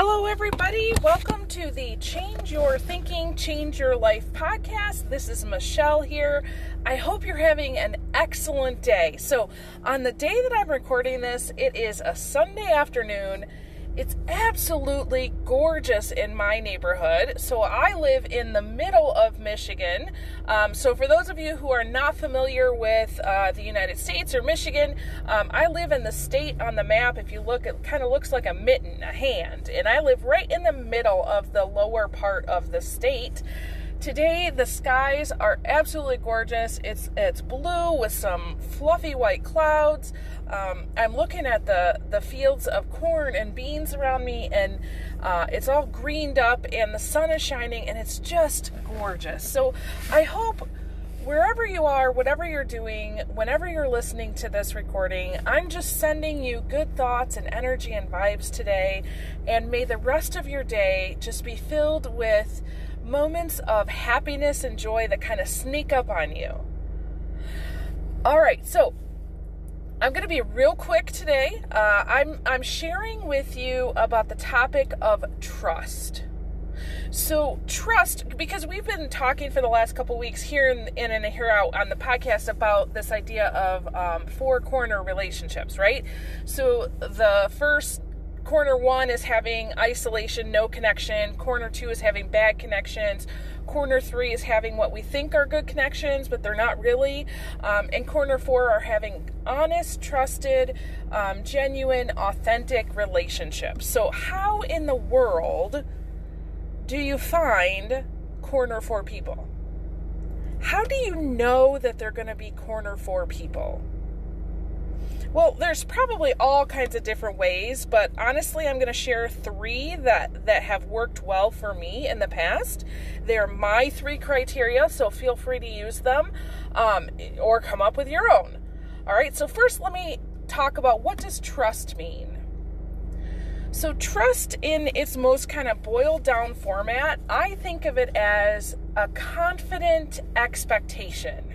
Hello, everybody. Welcome to the Change Your Thinking, Change Your Life podcast. This is Michelle here. I hope you're having an excellent day. So, on the day that I'm recording this, it is a Sunday afternoon it's absolutely gorgeous in my neighborhood. So I live in the middle of Michigan. Um, so for those of you who are not familiar with uh, the United States or Michigan, um, I live in the state on the map. If you look, it kind of looks like a mitten, a hand, and I live right in the middle of the lower part of the state. Today the skies are absolutely gorgeous. It's it's blue with some fluffy white clouds. Um, I'm looking at the the fields of corn and beans around me, and uh, it's all greened up, and the sun is shining, and it's just gorgeous. So I hope wherever you are, whatever you're doing, whenever you're listening to this recording, I'm just sending you good thoughts and energy and vibes today. And may the rest of your day just be filled with moments of happiness and joy that kind of sneak up on you. All right, so I'm going to be real quick today. Uh, I'm I'm sharing with you about the topic of trust. So trust, because we've been talking for the last couple weeks here in, in and here out on the podcast about this idea of um, four corner relationships, right? So the first Corner one is having isolation, no connection. Corner two is having bad connections. Corner three is having what we think are good connections, but they're not really. Um, and corner four are having honest, trusted, um, genuine, authentic relationships. So, how in the world do you find corner four people? How do you know that they're going to be corner four people? Well, there's probably all kinds of different ways, but honestly, I'm going to share three that that have worked well for me in the past. They're my three criteria, so feel free to use them um, or come up with your own. All right. So first, let me talk about what does trust mean. So trust in its most kind of boiled down format, I think of it as a confident expectation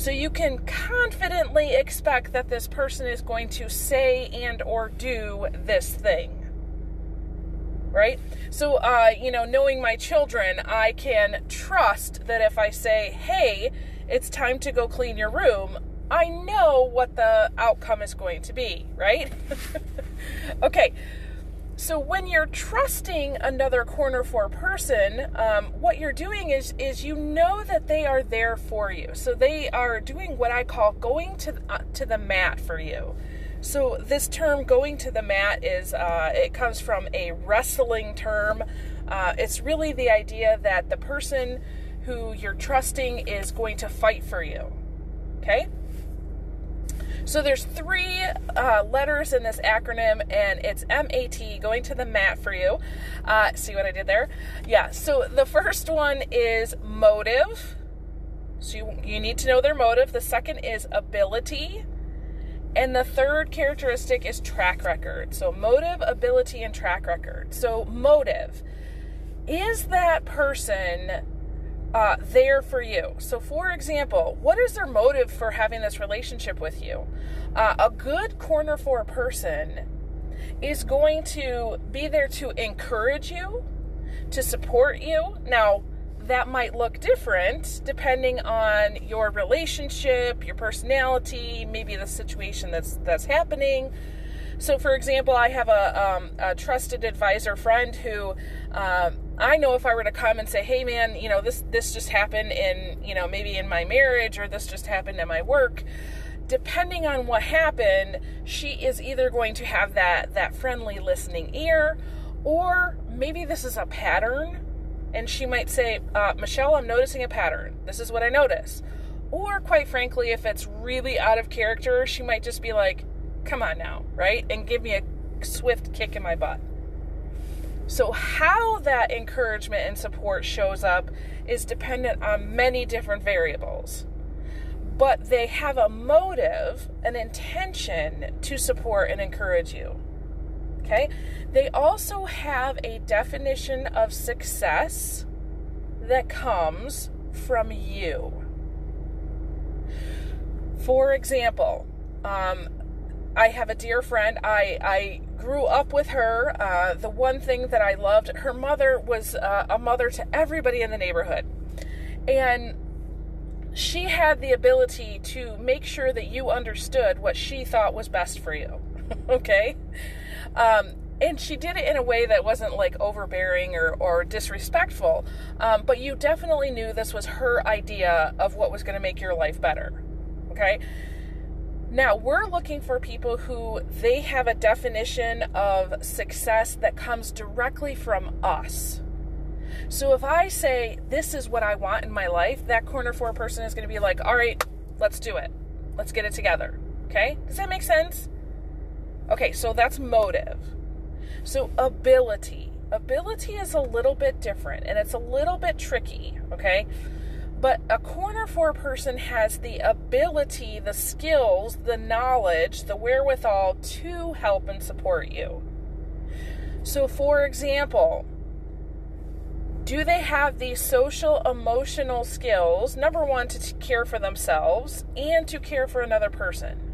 so you can confidently expect that this person is going to say and or do this thing right? So uh, you know knowing my children i can trust that if i say hey it's time to go clean your room i know what the outcome is going to be right? Okay so when you're trusting another corner four person, um, what you're doing is is you know that they are there for you. So they are doing what I call going to uh, to the mat for you. So this term "going to the mat" is uh, it comes from a wrestling term. Uh, it's really the idea that the person who you're trusting is going to fight for you. Okay. So there's three uh, letters in this acronym, and it's MAT, going to the mat for you. Uh, see what I did there? Yeah. So the first one is motive. So you, you need to know their motive. The second is ability. And the third characteristic is track record. So motive, ability, and track record. So motive. Is that person uh, there for you. So, for example, what is their motive for having this relationship with you? Uh, a good corner for a person is going to be there to encourage you, to support you. Now, that might look different depending on your relationship, your personality, maybe the situation that's that's happening. So, for example, I have a, um, a trusted advisor friend who um, I know if I were to come and say, "Hey, man, you know this this just happened in you know maybe in my marriage or this just happened in my work," depending on what happened, she is either going to have that that friendly listening ear, or maybe this is a pattern, and she might say, uh, "Michelle, I'm noticing a pattern. This is what I notice." Or, quite frankly, if it's really out of character, she might just be like, come on now, right? And give me a swift kick in my butt. So, how that encouragement and support shows up is dependent on many different variables. But they have a motive, an intention to support and encourage you. Okay? They also have a definition of success that comes from you. For example, um, I have a dear friend. I, I grew up with her. Uh, the one thing that I loved, her mother was uh, a mother to everybody in the neighborhood. And she had the ability to make sure that you understood what she thought was best for you. okay? Um, and she did it in a way that wasn't like overbearing or, or disrespectful, um, but you definitely knew this was her idea of what was going to make your life better. Okay? Now, we're looking for people who they have a definition of success that comes directly from us. So if I say, This is what I want in my life, that corner four person is going to be like, All right, let's do it. Let's get it together. Okay? Does that make sense? Okay, so that's motive. So, ability. Ability is a little bit different and it's a little bit tricky, okay? But a corner four person has the ability, the skills, the knowledge, the wherewithal to help and support you. So, for example, do they have the social emotional skills, number one, to care for themselves and to care for another person?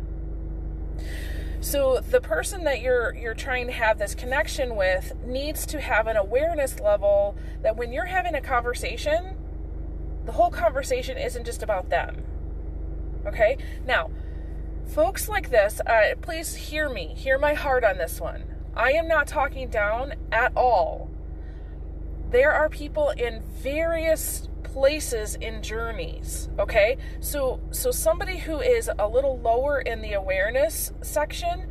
So the person that you're you're trying to have this connection with needs to have an awareness level that when you're having a conversation, the whole conversation isn't just about them. Okay? Now, folks like this, uh, please hear me. Hear my heart on this one. I am not talking down at all. There are people in various places in journeys okay so so somebody who is a little lower in the awareness section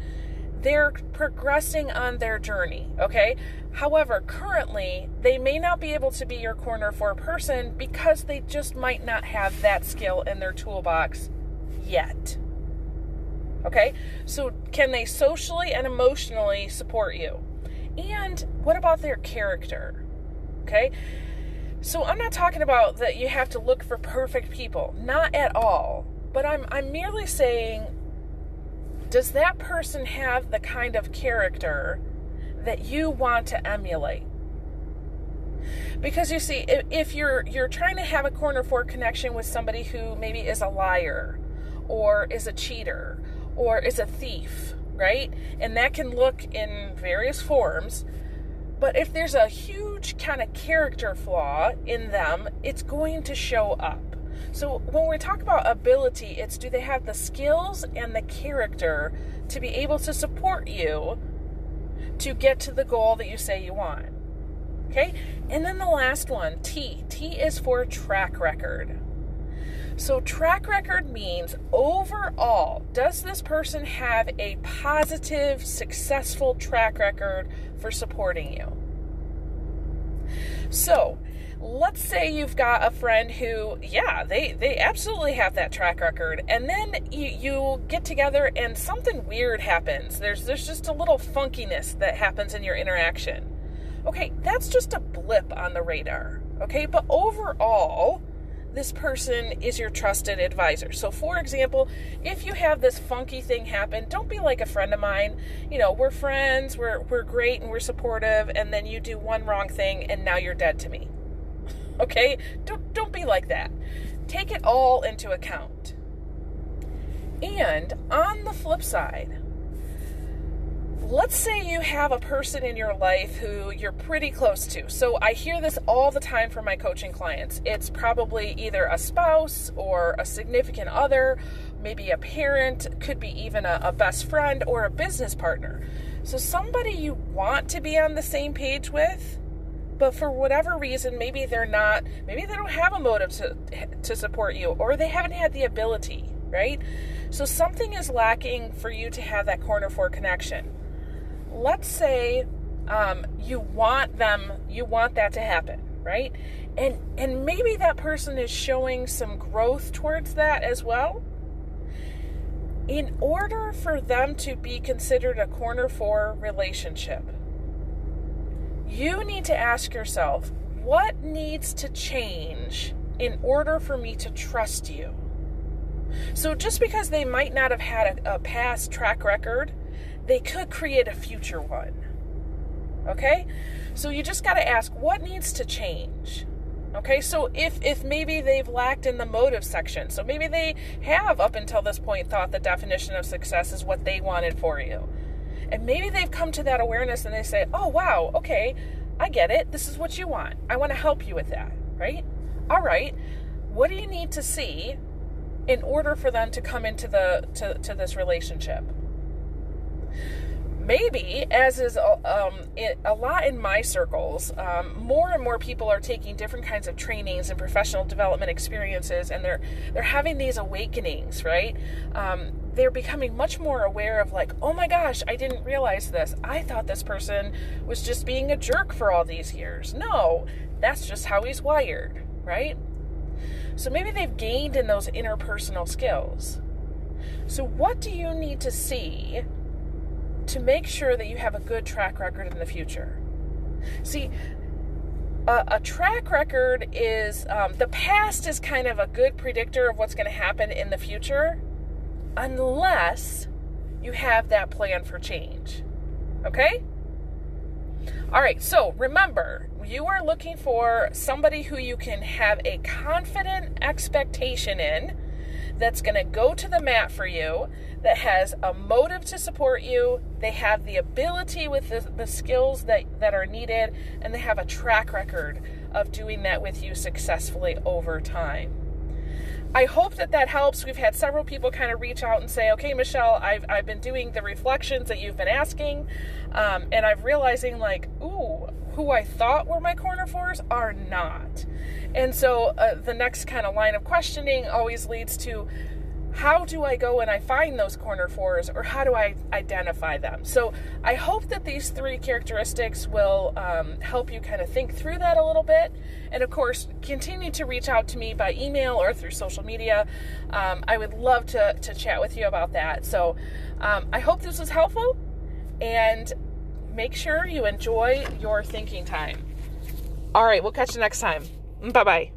they're progressing on their journey okay? However currently they may not be able to be your corner for a person because they just might not have that skill in their toolbox yet okay? So can they socially and emotionally support you? And what about their character okay? So I'm not talking about that you have to look for perfect people, not at all. But I'm I'm merely saying does that person have the kind of character that you want to emulate? Because you see, if, if you're you're trying to have a corner four connection with somebody who maybe is a liar or is a cheater or is a thief, right? And that can look in various forms but if there's a huge kind of character flaw in them, it's going to show up. So when we talk about ability, it's do they have the skills and the character to be able to support you to get to the goal that you say you want. Okay? And then the last one, T. T is for track record. So, track record means overall, does this person have a positive, successful track record for supporting you? So, let's say you've got a friend who, yeah, they, they absolutely have that track record, and then you, you get together and something weird happens. There's, there's just a little funkiness that happens in your interaction. Okay, that's just a blip on the radar. Okay, but overall, this person is your trusted advisor. So, for example, if you have this funky thing happen, don't be like a friend of mine. You know, we're friends, we're, we're great, and we're supportive, and then you do one wrong thing and now you're dead to me. Okay? Don't, don't be like that. Take it all into account. And on the flip side, let's say you have a person in your life who you're pretty close to. So I hear this all the time from my coaching clients. It's probably either a spouse or a significant other, maybe a parent, could be even a, a best friend or a business partner. So somebody you want to be on the same page with, but for whatever reason, maybe they're not, maybe they don't have a motive to, to support you, or they haven't had the ability, right? So something is lacking for you to have that corner four connection let's say um, you want them, you want that to happen, right? And and maybe that person is showing some growth towards that as well. In order for them to be considered a corner four relationship, you need to ask yourself, what needs to change in order for me to trust you? So just because they might not have had a, a past track record they could create a future one. Okay? So you just got to ask what needs to change? Okay? So if if maybe they've lacked in the motive section. So maybe they have up until this point thought the definition of success is what they wanted for you. And maybe they've come to that awareness and they say, oh, wow, okay, I get it. This is what you want. I want to help you with that, right? All right. What do you need to see in order for them to come into the to, to this relationship? Maybe, as is um, it, a lot in my circles, um, more and more people are taking different kinds of trainings and professional development experiences, and they're they're having these awakenings, right? Um, they're becoming much more aware of like, oh my gosh, I didn't realize this. I thought this person was just being a jerk for all these years. No, that's just how he's wired, right? So maybe they've gained in those interpersonal skills. So, what do you need to see to make sure that you have a good track record in the future. See, a, a track record is um, the past is kind of a good predictor of what's going to happen in the future, unless you have that plan for change. Okay? All right, so remember, you are looking for somebody who you can have a confident expectation in that's going to go to the mat for you, that has a motive to support you, they have the ability with the, the skills that, that are needed, and they have a track record of doing that with you successfully over time. I hope that that helps. We've had several people kind of reach out and say, okay, Michelle, I've, I've been doing the reflections that you've been asking, um, and I'm realizing, like, ooh, who I thought were my corner fours are not. And so uh, the next kind of line of questioning always leads to how do I go and I find those corner fours or how do I identify them? So I hope that these three characteristics will um, help you kind of think through that a little bit. And of course, continue to reach out to me by email or through social media. Um, I would love to, to chat with you about that. So um, I hope this was helpful and make sure you enjoy your thinking time. All right, we'll catch you next time. Bye bye.